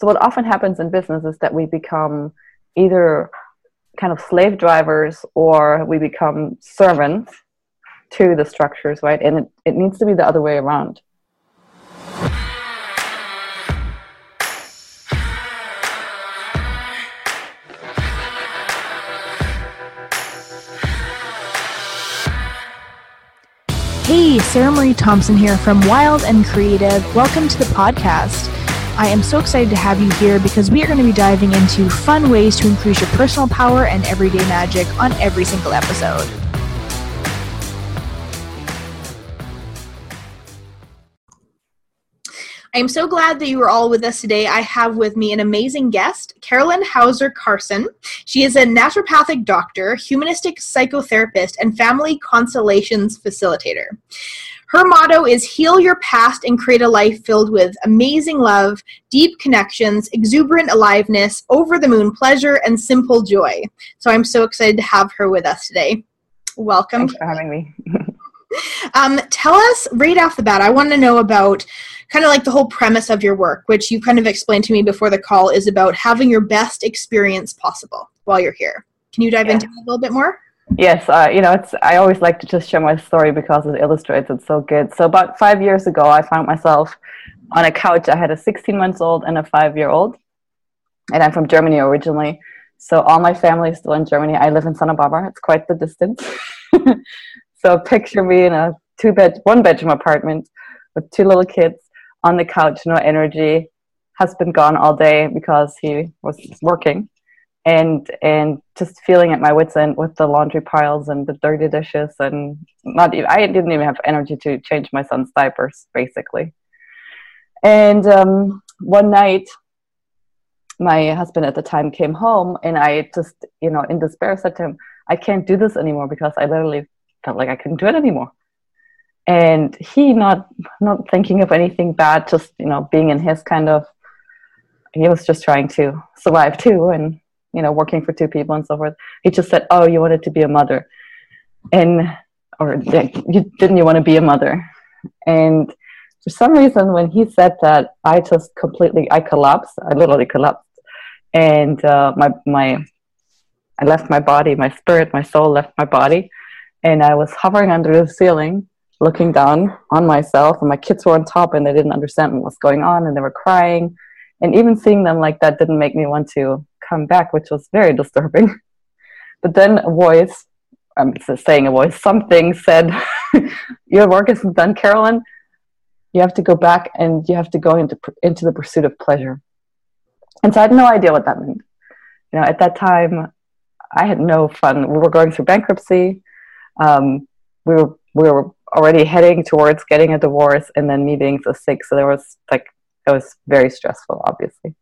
So what often happens in business is that we become either kind of slave drivers or we become servants to the structures, right? And it, it needs to be the other way around. Hey, Sarah Marie Thompson here from Wild and Creative. Welcome to the podcast. I am so excited to have you here because we are going to be diving into fun ways to increase your personal power and everyday magic on every single episode. I am so glad that you are all with us today. I have with me an amazing guest, Carolyn Hauser Carson. She is a naturopathic doctor, humanistic psychotherapist, and family constellations facilitator. Her motto is heal your past and create a life filled with amazing love, deep connections, exuberant aliveness, over the moon pleasure, and simple joy. So I'm so excited to have her with us today. Welcome. Thanks for having me. um, tell us right off the bat, I want to know about kind of like the whole premise of your work, which you kind of explained to me before the call, is about having your best experience possible while you're here. Can you dive yeah. into it a little bit more? Yes, uh, you know, it's. I always like to just share my story because it illustrates it so good. So about five years ago, I found myself on a couch. I had a 16 months old and a five year old, and I'm from Germany originally. So all my family is still in Germany. I live in Santa Barbara. It's quite the distance. so picture me in a two bed, one bedroom apartment with two little kids on the couch, no energy, husband gone all day because he was working, and and just feeling at my wits end with the laundry piles and the dirty dishes and not even, I didn't even have energy to change my son's diapers basically. And um, one night, my husband at the time came home, and I just you know in despair said to him, "I can't do this anymore because I literally felt like I couldn't do it anymore." and he not not thinking of anything bad just you know being in his kind of he was just trying to survive too and you know working for two people and so forth he just said oh you wanted to be a mother. And or you didn't you want to be a mother? And for some reason when he said that i just completely i collapsed. I literally collapsed. And uh, my my i left my body my spirit my soul left my body. And i was hovering under the ceiling looking down on myself. And my kids were on top and they didn't understand what was going on and they were crying. And even seeing them like that didn't make me want to come back which was very disturbing. But then a voice i'm saying a voice something said your work isn't done carolyn. You have to go back and you have to go into into the pursuit of pleasure. And so i had no idea what that meant. You know at that time i had no fun. We were going through bankruptcy. Um, we were we were already heading towards getting a divorce and then me being so sick. So there was like, it was very stressful, obviously.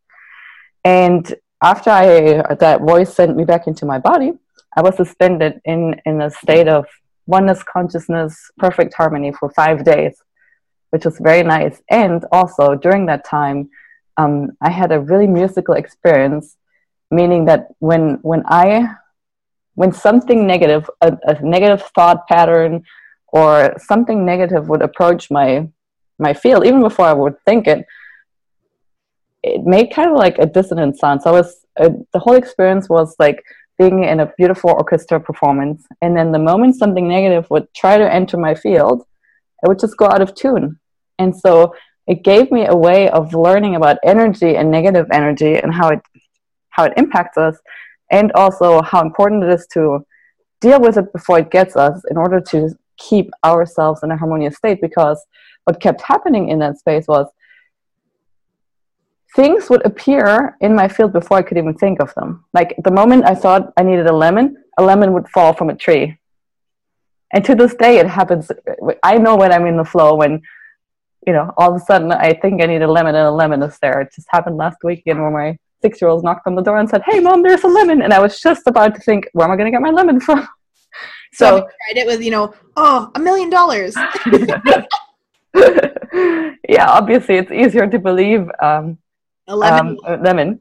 And after I, that voice sent me back into my body, I was suspended in, in a state of oneness consciousness, perfect harmony for five days, which was very nice. And also during that time, um, I had a really musical experience, meaning that when, when I, when something negative, a, a negative thought pattern, or something negative would approach my my field even before i would think it it made kind of like a dissonant sound. So i was uh, the whole experience was like being in a beautiful orchestra performance. And then the moment something negative would try to enter my field it would just go out of tune. And so it gave me a way of learning about energy and negative energy and how it how it impacts us and also how important it is to deal with it before it gets us in order to keep ourselves in a harmonious state because what kept happening in that space was things would appear in my field before I could even think of them. Like the moment I thought I needed a lemon, a lemon would fall from a tree. And to this day, it happens. I know when I'm in the flow when, you know, all of a sudden I think I need a lemon and a lemon is there. It just happened last weekend where my six year old knocked on the door and said, Hey, mom, there's a lemon. And I was just about to think, where am I going to get my lemon from? So, so tried it with, you know, oh, a million dollars. yeah, obviously it's easier to believe um, lemon. Um, lemon.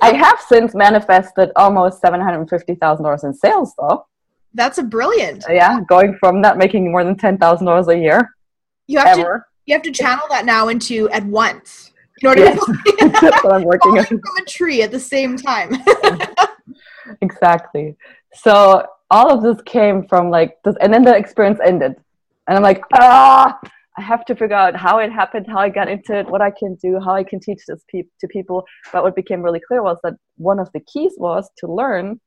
I have since manifested almost seven hundred fifty thousand dollars in sales, though. That's a brilliant. Yeah, going from not making more than ten thousand dollars a year. You have ever. to you have to channel that now into at once. in order Yes. to That's what I'm working on. from a tree at the same time. exactly so all of this came from like this and then the experience ended and i'm like ah i have to figure out how it happened how i got into it what i can do how i can teach this pe- to people but what became really clear was that one of the keys was to learn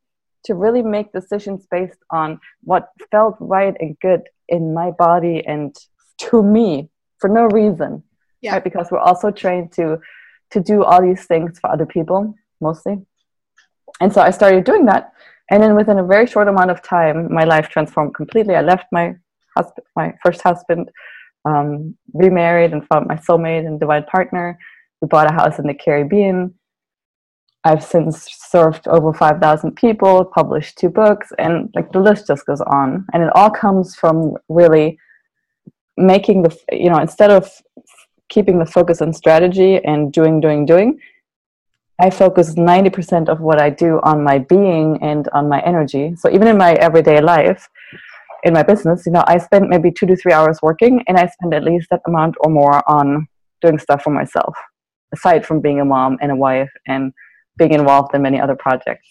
to really make decisions based on what felt right and good in my body and to me for no reason Yeah. right because we're also trained to to do all these things for other people mostly and so I started doing that. And then within a very short amount of time, my life transformed completely. I left my husband, my first husband, um, remarried, and found my soulmate and divine partner. We bought a house in the Caribbean. I've since served over 5,000 people, published two books, and like the list just goes on. And it all comes from really making the, you know, instead of keeping the focus on strategy and doing, doing, doing, I focus 90% of what I do on my being and on my energy. So even in my everyday life, in my business, you know, I spend maybe two to three hours working and I spend at least that amount or more on doing stuff for myself, aside from being a mom and a wife and being involved in many other projects.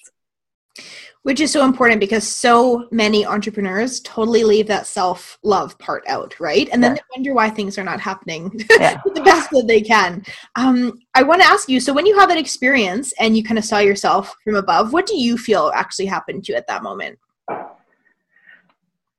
Which is so important because so many entrepreneurs totally leave that self love part out, right? And then Yeah. they wonder why things are not happening Yeah. the best that they can. Um, I want to ask you so, when you have that experience and you kind of saw yourself from above, what do you feel actually happened to you at that moment?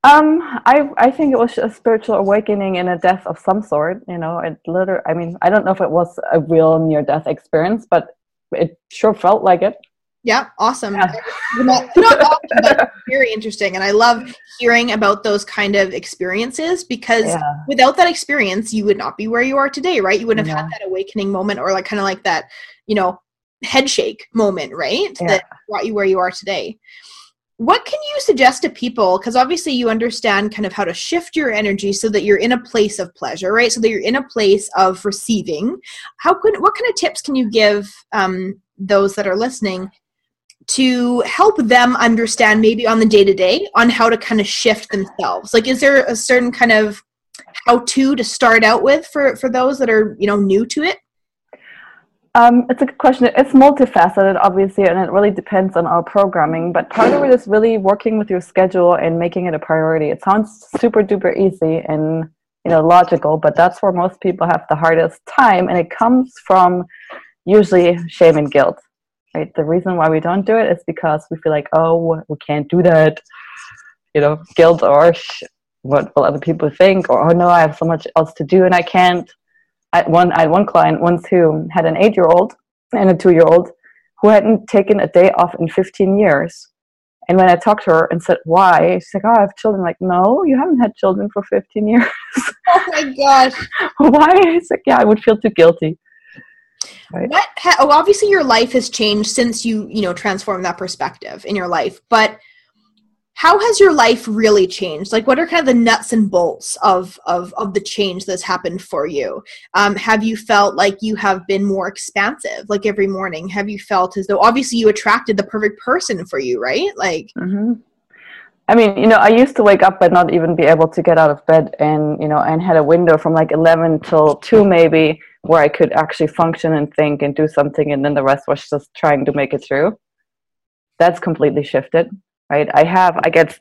Um, I I think it was a spiritual awakening and a death of some sort. You know, it literally. I mean, I don't know if it was a real near death experience, but it sure felt like it. Yeah, awesome. Yeah. Not, not often, but very interesting. And I love hearing about those kind of experiences because Yeah. without that experience, you would not be where you are today, right? You wouldn't have had that awakening moment or like kind of like that, you know, head shake moment, right? Yeah. That brought you where you are today. What can you suggest to people? Because obviously you understand kind of how to shift your energy so that you're in a place of pleasure, right? So that you're in a place of receiving. How could what kind of tips can you give um, those that are listening to help them understand maybe on the day to day on how to kind of shift themselves? Like, is there a certain kind of how to to start out with for for those that are you know new to it? Um, it's a good question. It's multifaceted, obviously, and it really depends on our programming. But part of it is really working with your schedule and making it a priority. It sounds super duper easy and you know logical, but that's where most people have the hardest time, and it comes from usually shame and guilt. Right? The reason why we don't do it is because we feel like, oh, we can't do that. You know, guilt or what will other people think, or oh no, I have so much else to do and I can't. I had one I had one client once who had an eight year old and a two year old who hadn't taken a day off in 15 years. And when I talked to her and said, why? She's like, oh, I have children. I'm like, no, you haven't had children for 15 years. Oh my gosh! why? It's like, yeah, I would feel too guilty. Right. What? Ha- oh, obviously your life has changed since you you know transformed that perspective in your life, but how has your life really changed? Like what are kind of the nuts and bolts of of of the change that's happened for you? Um, have you felt like you have been more expansive like every morning? Have you felt as though obviously you attracted the perfect person for you right? Like hmm I mean, you know, I used to wake up but not even be able to get out of bed, and you know, and had a window from like eleven till two maybe, where I could actually function and think and do something, and then the rest was just trying to make it through. That's completely shifted, right? I have, I get,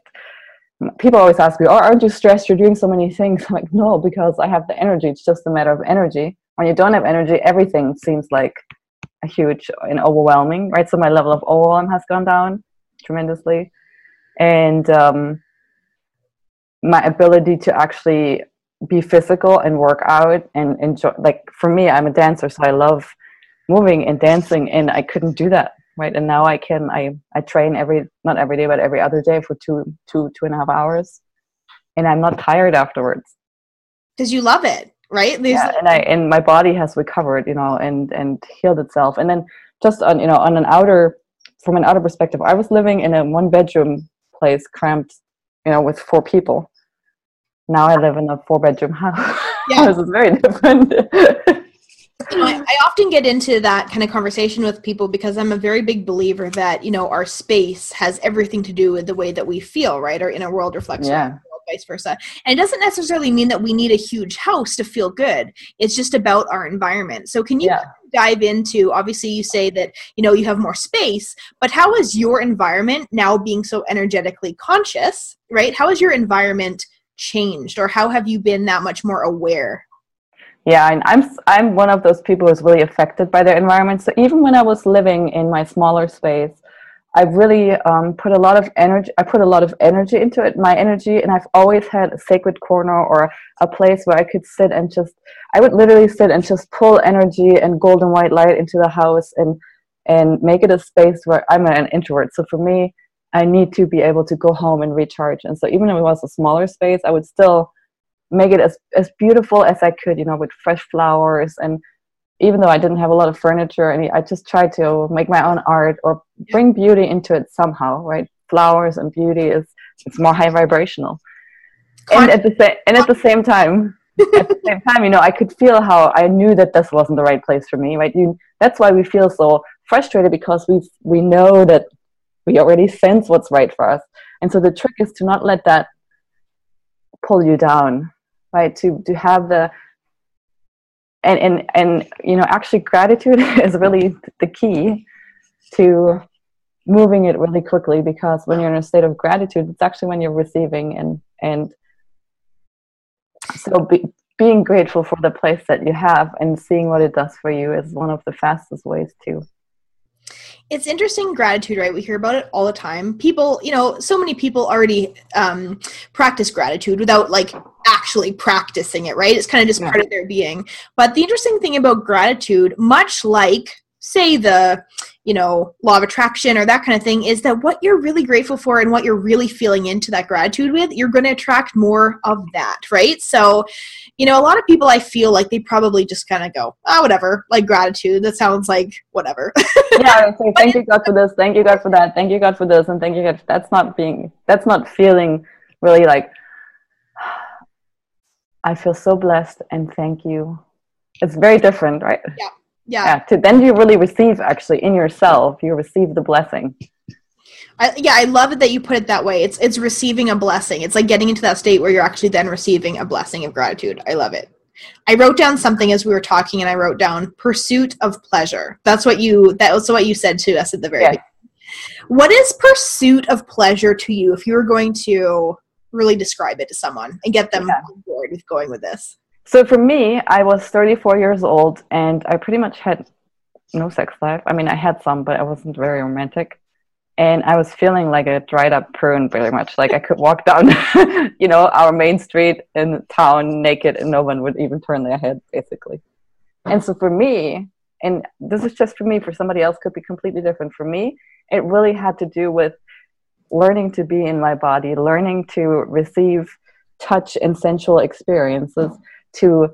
people always ask me, "Oh, aren't you stressed? You're doing so many things." I'm like, no, because I have the energy. It's just a matter of energy. When you don't have energy, everything seems like a huge and overwhelming, right? So my level of overwhelm has gone down tremendously and um, my ability to actually be physical and work out and enjoy like for me i'm a dancer so i love moving and dancing and i couldn't do that right and now i can i i train every not every day but every other day for two two two and a half hours and i'm not tired afterwards because you love it right There's yeah, and I and my body has recovered, you know, and and healed itself. And then just on you know on an outer from an outer perspective, I was living in a one bedroom place, cramped, you know, with four people. Now I live in a four bedroom house. Yeah. this is very different. You know, I, I often get into that kind of conversation with people because I'm a very big believer that you know our space has everything to do with the way that we feel, right? Our inner world reflects yeah, world vice versa. And it doesn't necessarily mean that we need a huge house to feel good. It's just about our environment. So can you Yeah. dive into obviously you say that you know you have more space, but how is your environment now being so energetically conscious, right? How has your environment changed or how have you been that much more aware? Yeah, and I'm I'm one of those people who's really affected by their environment. So even when I was living in my smaller space, I really um, put a lot of energy. I put a lot of energy into it, my energy, and I've always had a sacred corner or a place where I could sit and just. I would literally sit and just pull energy and golden white light into the house and and make it a space where I'm an introvert. So for me, I need to be able to go home and recharge. And so even if it was a smaller space, I would still make it as, as beautiful as I could, you know, with fresh flowers. And even though I didn't have a lot of furniture, and I just tried to make my own art or bring beauty into it somehow, right? Flowers and beauty is it's more high vibrational. And at the same and at the same time, at the same time, you know, I could feel how I knew that this wasn't the right place for me, right? You that's why we feel so frustrated because we we know that we already sense what's right for us. And so the trick is to not let that pull you down, right? To to have the and and and you know actually gratitude is really the key to moving it really quickly because when you're in a state of gratitude it's actually when you're receiving and and so be, being grateful for the place that you have and seeing what it does for you is one of the fastest ways to it's interesting gratitude right? We hear about it all the time. People you know so many people already um, practice gratitude without like actually practicing it right? It's kind of just Yeah. part of their being. But the interesting thing about gratitude much like say the you know law of attraction or that kind of thing is that what you're really grateful for and what you're really feeling into that gratitude with you're going to attract more of that right? So you know a lot of people i feel like they probably just kind of go oh whatever like gratitude that sounds like whatever. Yeah say thank you god for this. Thank you god for that. Thank you god for this and thank you god. That's not being that's not feeling really like i feel so blessed and thank you. It's very different right? Yeah. Yeah to then you really receive actually in yourself you receive the blessing I, yeah, I love it that you put it that way. It's it's receiving a blessing. It's like getting into that state where you're actually then receiving a blessing of gratitude. I love it. I wrote down something as we were talking, and I wrote down pursuit of pleasure. That's what you that was what you said to us at the very Yeah. beginning. What is pursuit of pleasure to you? If you were going to really describe it to someone and get them Yeah. on board with going with this, so for me i was 34 years old and i pretty much had no sex life i mean i had some but i wasn't very romantic and i was feeling like a dried up prune very much like i could walk down you know our main street in town naked and no one would even turn their head basically. And so for me and this is just for me for somebody else could be completely different. For me it really had to do with learning to be in my body learning to receive touch and sensual experiences to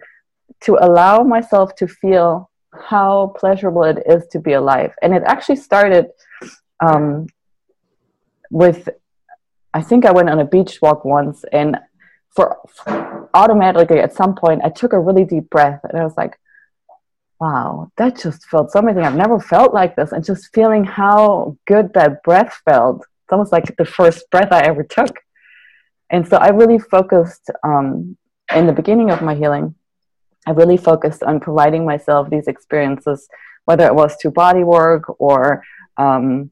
to allow myself to feel how pleasurable it is to be alive. And it actually started um, with i think i went on a beach walk once and for automatically at some point i took a really deep breath and i was like wow that just felt so amazing. I've never felt like this. And just feeling how good that breath felt. It's almost like the first breath i ever took. And so i really focused um, in the beginning of my healing i really focused on providing myself these experiences whether it was to body work or um,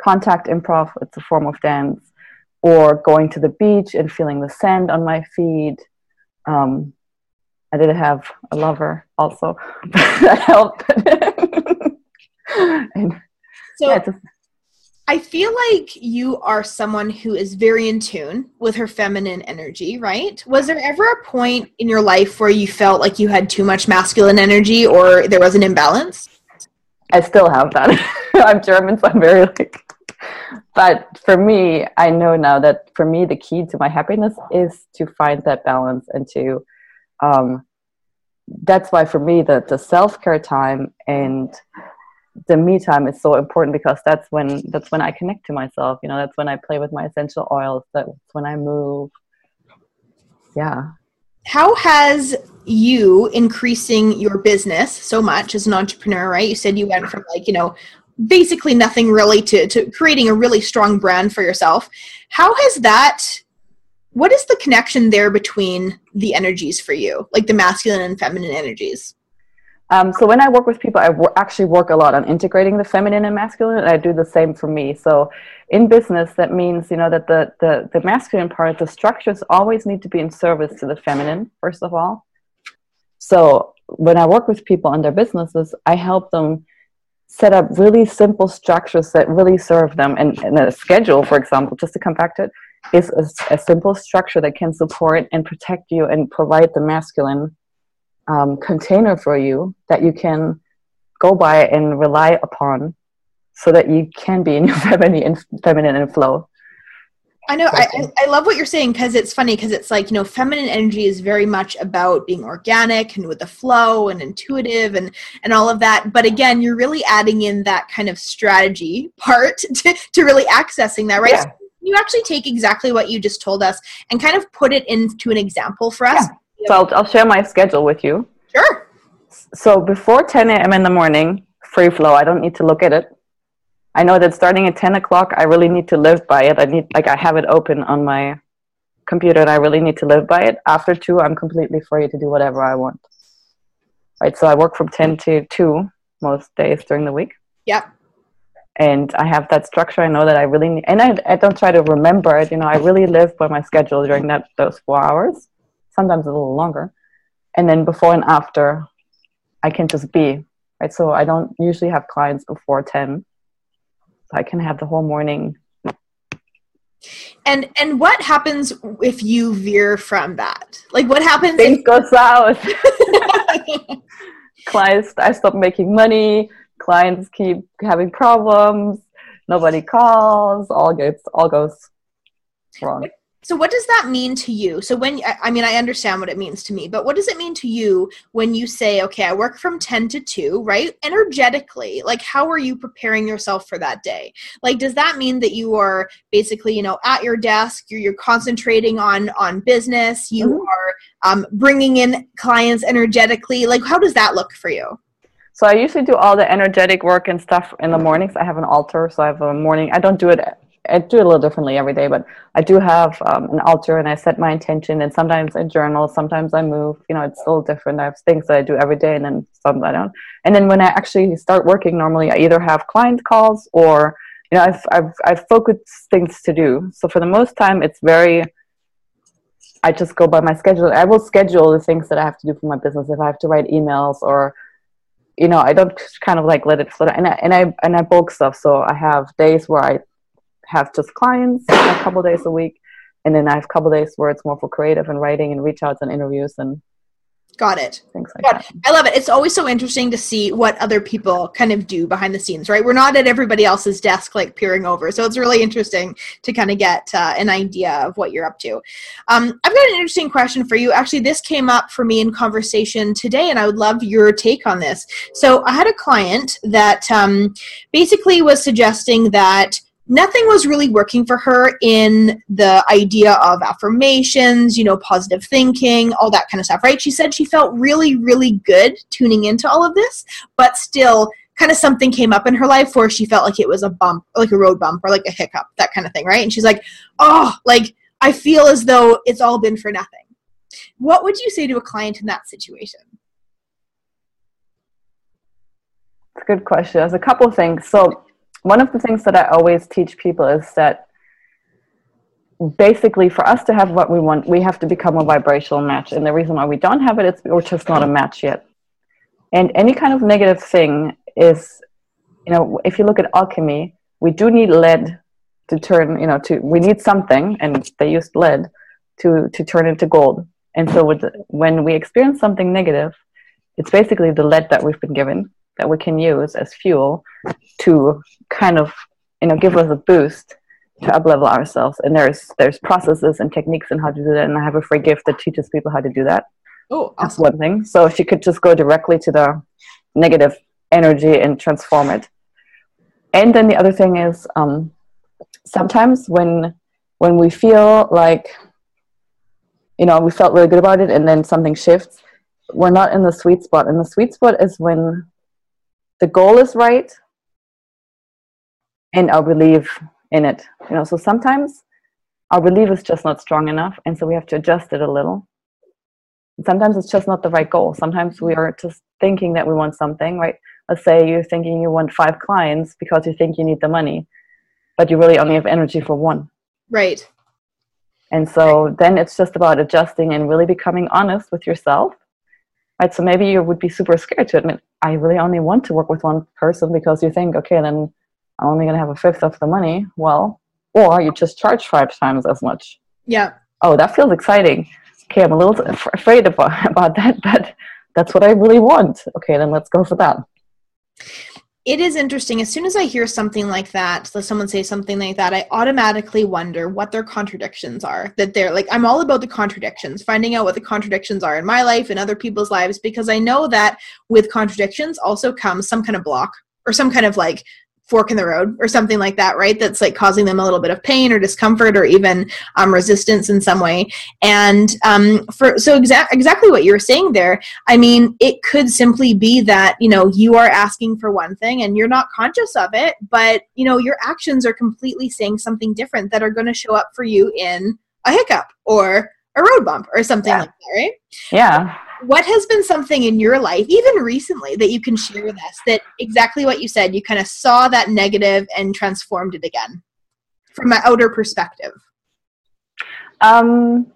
contact improv it's a form of dance or going to the beach and feeling the sand on my feet um, i did have a lover also that helped and so yeah, I feel like you are someone who is very in tune with her feminine energy, right? Was there ever a point in your life where you felt like you had too much masculine energy or there was an imbalance? I still have that. I'm German, so I'm very like. But for me, I know now that for me, the key to my happiness is to find that balance and to. Um, that's why for me, the the self care time and the me time is so important because that's when that's when I connect to myself. You know, that's when I play with my essential oils. That's when I move. Yeah. How has you increasing your business so much as an entrepreneur, right? You said you went from like, you know, basically nothing really to, to creating a really strong brand for yourself. How has that what is the connection there between the energies for you, like the masculine and feminine energies? Um, so when I work with people, I w- actually work a lot on integrating the feminine and masculine, and I do the same for me. So in business, that means you know that the the, the masculine part, the structures always need to be in service to the feminine first of all. So when I work with people on their businesses, I help them set up really simple structures that really serve them. And, and a schedule, for example, just to come back to it, is a, a simple structure that can support and protect you and provide the masculine um, container for you that you can go by and rely upon so that you can be in your feminine, feminine and flow. I know. I, I love what you're saying because it's funny because it's like, you know, feminine energy is very much about being organic and with the flow and intuitive and, and all of that. But again, you're really adding in that kind of strategy part to, to really accessing that, right? Yeah. So you actually take exactly what you just told us and kind of put it into an example for us. Yeah. So I'll, I'll share my schedule with you. Sure. So before 10 a.m. in the morning, free flow, I don't need to look at it. I know that starting at 10 o'clock, I really need to live by it. I need, like, I have it open on my computer and I really need to live by it. After two, I'm completely free to do whatever I want. Right. So I work from 10 to 2 most days during the week. Yep. And I have that structure. I know that I really need, and I, I don't try to remember it. You know, I really live by my schedule during that, those four hours, sometimes a little longer. And then before and after, I can just be. Right. So I don't usually have clients before 10 I can have the whole morning. And and what happens if you veer from that? Like what happens? Things if- go south. clients, I stop making money. Clients keep having problems. Nobody calls. All gets all goes wrong so what does that mean to you so when i mean i understand what it means to me but what does it mean to you when you say okay i work from 10 to 2 right energetically like how are you preparing yourself for that day like does that mean that you are basically you know at your desk you're, you're concentrating on on business you mm-hmm. are um, bringing in clients energetically like how does that look for you so I usually do all the energetic work and stuff in the mornings. I have an altar, so I have a morning. I don't do it I do it a little differently every day, but I do have um, an altar and I set my intention. And sometimes I journal, sometimes I move. You know, it's a little different. I have things that I do every day, and then some I don't. And then when I actually start working, normally I either have client calls or you know I've I've I've focused things to do. So for the most time, it's very. I just go by my schedule. I will schedule the things that I have to do for my business. If I have to write emails or you know, I don't kind of like let it float. And I and I and I bulk stuff. So I have days where I have just clients a couple days a week, and then I have a couple days where it's more for creative and writing and reach outs and interviews and Got it. Things like Got. It. I love it. It's always so interesting to see what other people kind of do behind the scenes, right? We're not at everybody else's desk, like peering over. So it's really interesting to kind of get uh, an idea of what you're up to. Um, I've got an interesting question for you. Actually, this came up for me in conversation today, and I would love your take on this. So I had a client that um, basically was suggesting that nothing was really working for her in the idea of affirmations, you know, positive thinking, all that kind of stuff, right? She said she felt really, really good tuning into all of this, but still kind of something came up in her life where she felt like it was a bump, like a road bump or like a hiccup, that kind of thing, right? And she's like, oh, like I feel as though it's all been for nothing. What would you say to a client in that situation? It's a good question. There's a couple things. So one of the things that I always teach people is that basically for us to have what we want, we have to become a vibrational match. And the reason why we don't have it is we're just not a match yet. And any kind of negative thing is, you know, if you look at alchemy, we do need lead to turn, you know, to we need something, and they used lead to to turn into gold. And so with, when we experience something negative, it's basically the lead that we've been given that we can use as fuel to kind of you know give us a boost to uplevel ourselves. And there's there's processes and techniques and how to do that. And i have a free gift that teaches people how to do that. Oh awesome. that's one thing. So if you could just go directly to the negative energy and transform it. And then the other thing is um, sometimes when when we feel like you know we felt really good about it and then something shifts we're not in the sweet spot. And the sweet spot is when the goal is right and our belief in it. You know, so sometimes our belief is just not strong enough and so we have to adjust it a little. Sometimes it's just not the right goal. Sometimes we are just thinking that we want something right? Let's say you're thinking you want five clients because you think you need the money but you really only have energy for one. Right. And so then it's just about adjusting and really becoming honest with yourself right? So maybe you would be super scared to admit i really only want to work with one person because you think okay then i'm only going to have a fifth of the money. Well or you just charge five times as much. Yeah. Oh that feels exciting. Okay i'm a little afraid about, about that but that's what i really want. Okay then let's go for that it is interesting. As soon as I hear something like that, so someone say something like that, I automatically wonder what their contradictions are. That they're like, I'm all about the contradictions, finding out what the contradictions are in my life and other people's lives, because I know that with contradictions also comes some kind of block or some kind of like fork in the road or something like that, right? That's like causing them a little bit of pain or discomfort or even um, resistance in some way. And um, for so exa- exactly what you're saying there, I mean, it could simply be that you know you are asking for one thing and you're not conscious of it, but you know your actions are completely saying something different that are going to show up for you in a hiccup or a road bump or something yeah. like that, right? Yeah what has been something in your life, even recently, that you can share with us that exactly what you said, you kind of saw that negative and transformed it again from an outer perspective? Um,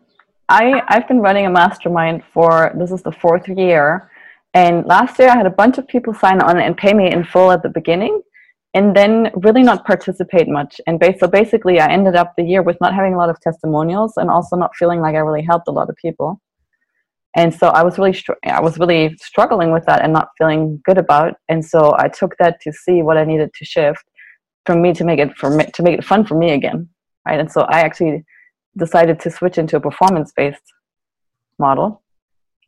I, I've been running a mastermind for this is the fourth year. And last year I had a bunch of people sign on and pay me in full at the beginning and then really not participate much. And so basically, I ended up the year with not having a lot of testimonials and also not feeling like I really helped a lot of people and so i was really str- i was really struggling with that and not feeling good about and so i took that to see what i needed to shift for me to make it for me to make it fun for me again right? And so i actually decided to switch into a performance based model.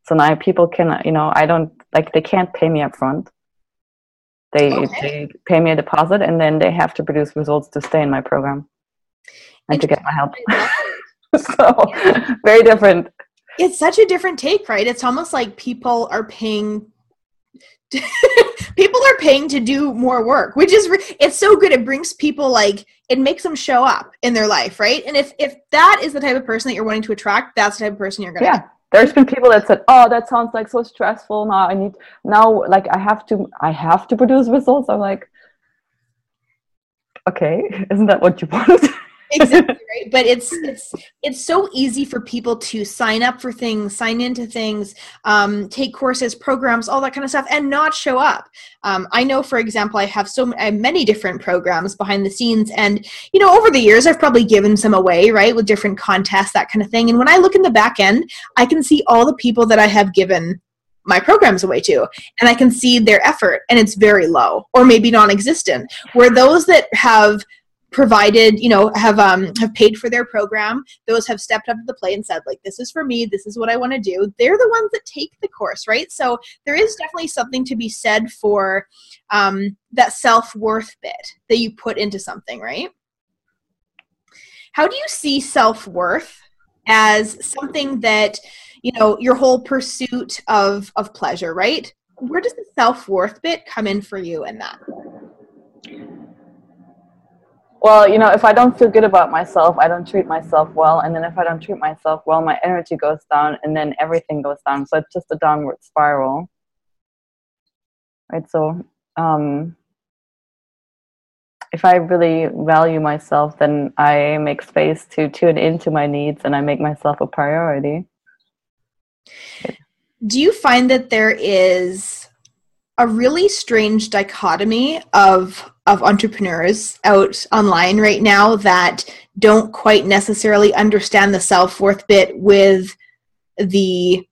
So now people can you know i don't like they can't pay me up front they okay. they pay me a deposit and then they have to produce results to stay in my program and to get my help. So very different it's such a different take, right? It's almost like people are paying people are paying to do more work which is it's so good. It brings people like it makes them show up in their life right? And if if that is the type of person that you're wanting to attract that's the type of person you're gonna yeah. There's been people that said oh that sounds like so stressful. Now i need now like i have to i have to produce results. I'm like okay. Isn't that what you want exactly right. But it's it's it's so easy for people to sign up for things sign into things um, take courses programs all that kind of stuff and not show up. Um, i know for example i have so many different programs behind the scenes and you know over the years i've probably given some away right with different contests that kind of thing. And when i look in the back end i can see all the people that i have given my programs away to and i can see their effort and it's very low or maybe non-existent. Where those that have provided you know have um have paid for their program. Those have stepped up to the plate and said like this is for me. This is what i want to do. They're the ones that take the course right? So there is definitely something to be said for um, that self-worth bit that you put into something right? How do you see self-worth as something that you know your whole pursuit of of pleasure right? Where does the self-worth bit come in for you in that well, you know, if I don't feel good about myself, I don't treat myself well. And then if I don't treat myself well, my energy goes down and then everything goes down. So it's just a downward spiral. Right. So um, if I really value myself, then I make space to tune into my needs and I make myself a priority. Do you find that there is a really strange dichotomy of of entrepreneurs out online right now that don't quite necessarily understand the self-worth bit with the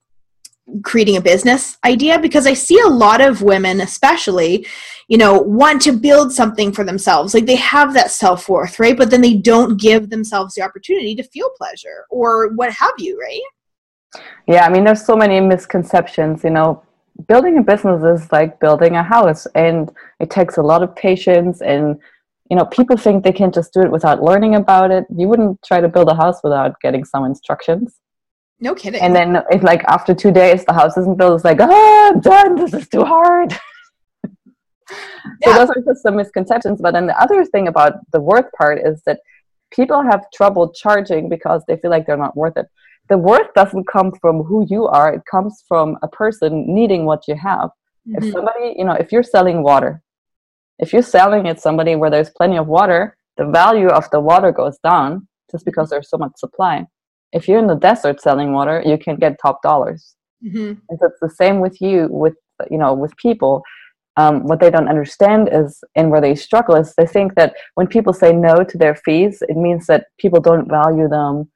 creating a business idea because I see a lot of women especially you know want to build something for themselves. Like they have that self-worth right? But then they don't give themselves the opportunity to feel pleasure or what have you right? Yeah i mean there's so many misconceptions you know building a business is like building a house and it takes a lot of patience and you know people think they can just do it without learning about it. You wouldn't try to build a house without getting some instructions. No kidding. And then if like after two days the house isn't built it's like oh i'm done this is too hard. So those are just some misconceptions but then the other thing about the worth part is that people have trouble charging because they feel like they're not worth it the worth doesn't come from who you are it comes from a person needing what you have mm-hmm. if somebody you know if you're selling water if you're selling it somebody where there's plenty of water the value of the water goes down just because there's so much supply if you're in the desert selling water you can get top dollars mm-hmm. and so it's the same with you with you know with people um, what they don't understand is and where they struggle is they think that when people say no to their fees it means that people don't value them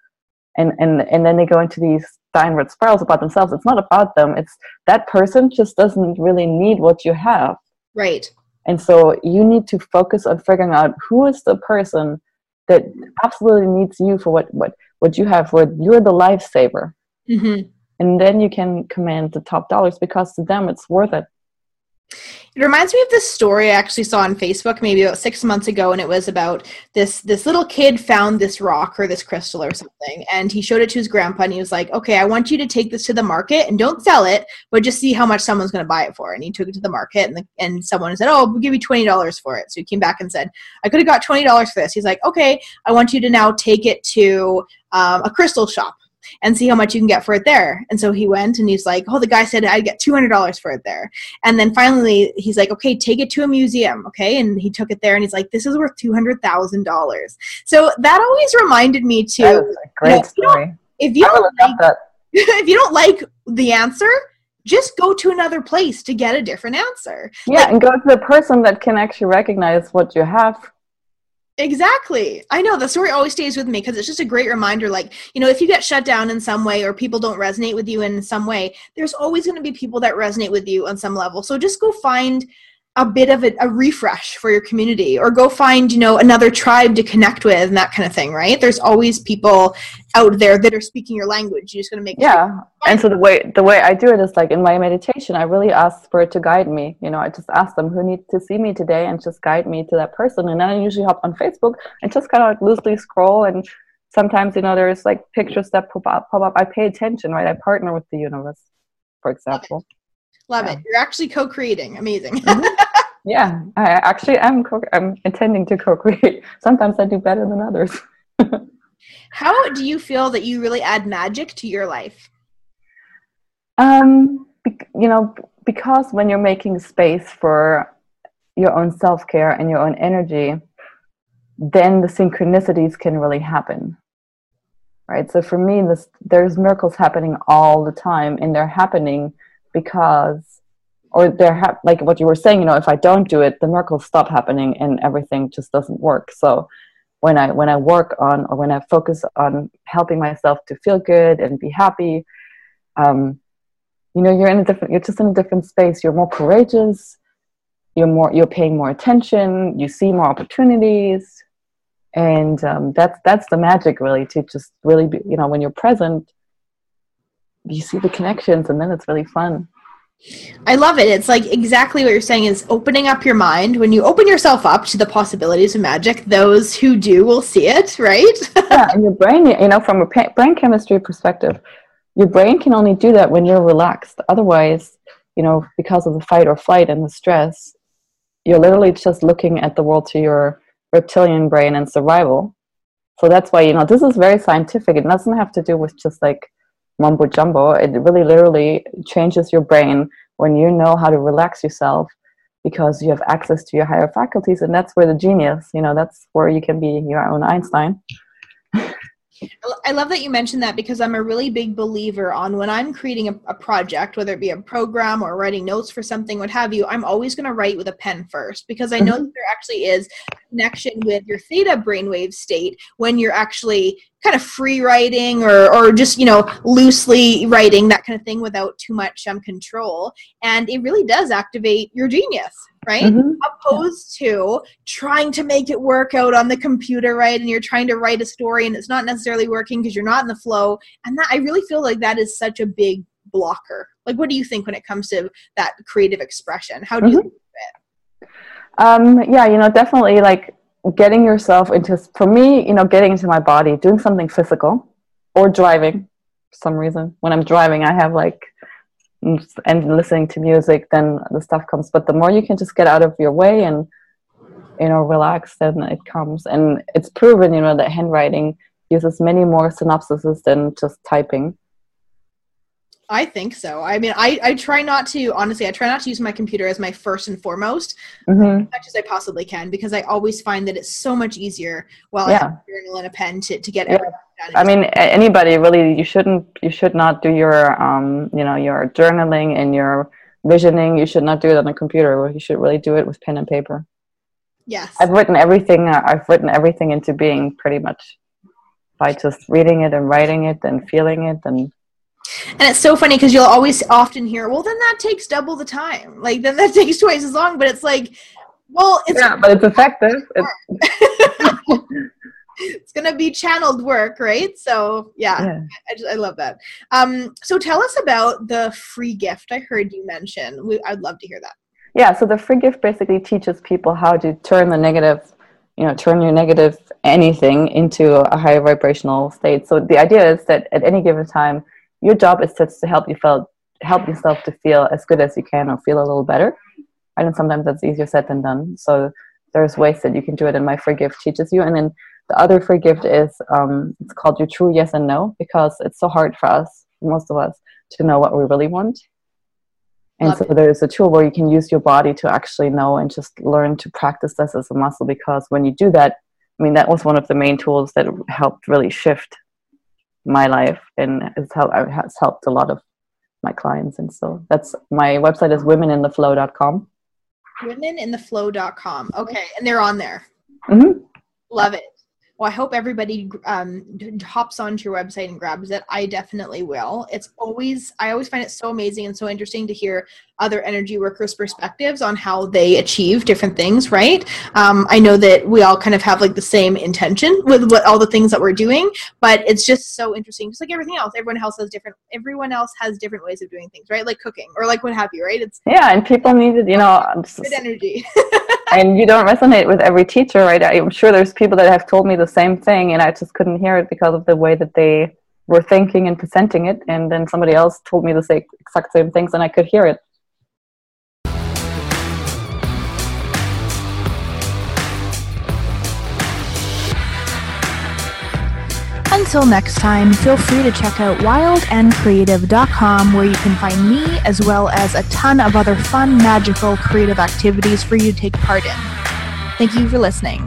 and and and then they go into these downward spirals about themselves. It's not about them. It's that person just doesn't really need what you have. Right. And so you need to focus on figuring out who is the person that absolutely needs you for what what what you have where you're the lifesaver. Mm-hmm. and then you can command the top dollars because to them it's worth it it reminds me of this story I actually saw on Facebook maybe about six months ago, and it was about this this little kid found this rock or this crystal or something, and he showed it to his grandpa, and he was like, "Okay, I want you to take this to the market and don't sell it, but just see how much someone's going to buy it for." And he took it to the market, and the, and someone said, "Oh, we'll give you twenty dollars for it." So he came back and said, "I could have got twenty dollars for this." He's like, "Okay, I want you to now take it to um, a crystal shop." And see how much you can get for it there. And so he went and he's like, Oh, the guy said I'd get $200 for it there. And then finally he's like, Okay, take it to a museum. Okay. And he took it there and he's like, This is worth $200,000. So that always reminded me to, great you know, story. If you, don't like, if you don't like the answer, just go to another place to get a different answer. Yeah, like, and go to the person that can actually recognize what you have Exactly. I know the story always stays with me because it's just a great reminder. Like, you know, if you get shut down in some way or people don't resonate with you in some way, there's always going to be people that resonate with you on some level. So just go find a bit of a, a, refresh for your community or go find you know another tribe to connect with and that kind of thing right there's always people out there that are speaking your language you're just going to make yeah sure. and so the way the way i do it is like in my meditation i really ask for it to guide me you know i just ask them who needs to see me today and just guide me to that person and then i usually hop on facebook and just kind of like loosely scroll and sometimes you know there's like pictures that pop up pop up i pay attention right i partner with the universe for example Love yeah. it. You're actually co-creating. Amazing. Mm-hmm. yeah, I actually am. Co- I'm intending to co-create. Sometimes I do better than others. How do you feel that you really add magic to your life? Um, you know, because when you're making space for your own self-care and your own energy, then the synchronicities can really happen right so for me this there's miracles happening all the time and they're happening because or they're ha- like what you were saying you know if i don't do it the miracles stop happening and everything just doesn't work. So when i when i work on or when i focus on helping myself to feel good and be happy um, you know you're in a different you're just in a different space. You're more courageous. You're more you're paying more attention. You see more opportunities. And um, that's that's the magic really to just really be you know when you're present you see the connections and then it's really fun I love it. It's like exactly what you're saying is opening up your mind. When you open yourself up to the possibilities of magic, those who do will see it, right? yeah, and your brain, you know, from a brain chemistry perspective, your brain can only do that when you're relaxed. Otherwise, you know, because of the fight or flight and the stress, you're literally just looking at the world to your reptilian brain and survival. So that's why, you know, this is very scientific. It doesn't have to do with just like mumbo jumbo. It really literally changes your brain when you know how to relax yourself because you have access to your higher faculties and that's where the genius you know that's where you can be your own einstein I love that you mentioned that because I'm a really big believer on when I'm creating a, a, project, whether it be a program or writing notes for something, what have you, I'm always going to write with a pen first because I know mm-hmm. that there actually is connection with your theta brainwave state when you're actually kind of free writing or, or just, you know, loosely writing, that kind of thing without too much um, control. And it really does activate your genius right? Mm-hmm. Opposed to trying to make it work out on the computer, right? And you're trying to write a story and it's not necessarily working because you're not in the flow. And that I really feel like that is such a big blocker. Like, what do you think when it comes to that creative expression? How do mm-hmm. you think it? Um, yeah, you know, definitely like getting yourself into, for me, you know, getting into my body, doing something physical or driving for some reason. When I'm driving, I have like and listening to music, then the stuff comes. But the more you can just get out of your way and you know relax, then it comes and it's proven you know that handwriting uses many more synapses than just typing I think so. I mean, I, I try not to, honestly, I try not to use my computer as my first and foremost, mm-hmm. as much as I possibly can, because I always find that it's so much easier while yeah. I have a journal and a pen to, to get yeah. everything done. I mean, anybody really, you shouldn't, you should not do your, um, you know, your journaling and your visioning. You should not do it on a computer. You should really do it with pen and paper. Yes. I've written everything, uh, I've written everything into being pretty much by just reading it and writing it and feeling it and and it's so funny because you'll always often hear, well, then that takes double the time. Like, then that takes twice as long. But it's like, well, it's. Yeah, but it's effective. It's, it's going to be channeled work, right? So, yeah, yeah. I, just, I love that. Um, so, tell us about the free gift I heard you mention. We, I'd love to hear that. Yeah, so the free gift basically teaches people how to turn the negative you know turn your negative anything into a higher vibrational state so the idea is that at any given time your job is just to help you feel help yourself to feel as good as you can or feel a little better. I know sometimes that's easier said than done. So there's ways that you can do it, and my free gift teaches you. And then the other free gift is um, it's called your true yes and no because it's so hard for us, most of us, to know what we really want. And Love so it. there's a tool where you can use your body to actually know and just learn to practice this as a muscle because when you do that, I mean, that was one of the main tools that helped really shift my life and it's helped, has helped a lot of my clients. And so that's my website is womenintheflow.com. Womenintheflow.com. Okay. And they're on there. Mm-hmm. Love it. Well, I hope everybody um, hops onto your website and grabs it. I definitely will. It's always, I always find it so amazing and so interesting to hear other energy workers' perspectives on how they achieve different things, right? Um, I know that we all kind of have like the same intention with what all the things that we're doing, but it's just so interesting. Just like everything else, everyone else has different, everyone else has different ways of doing things, right? Like cooking or like what have you, right? It's yeah, and people need it, you know, good energy. and you don't resonate with every teacher, right? I'm sure there's people that have told me the same thing, and I just couldn't hear it because of the way that they were thinking and presenting it. And then somebody else told me the same, exact same things, and I could hear it. Until next time, feel free to check out wildandcreative.com where you can find me as well as a ton of other fun, magical, creative activities for you to take part in. Thank you for listening.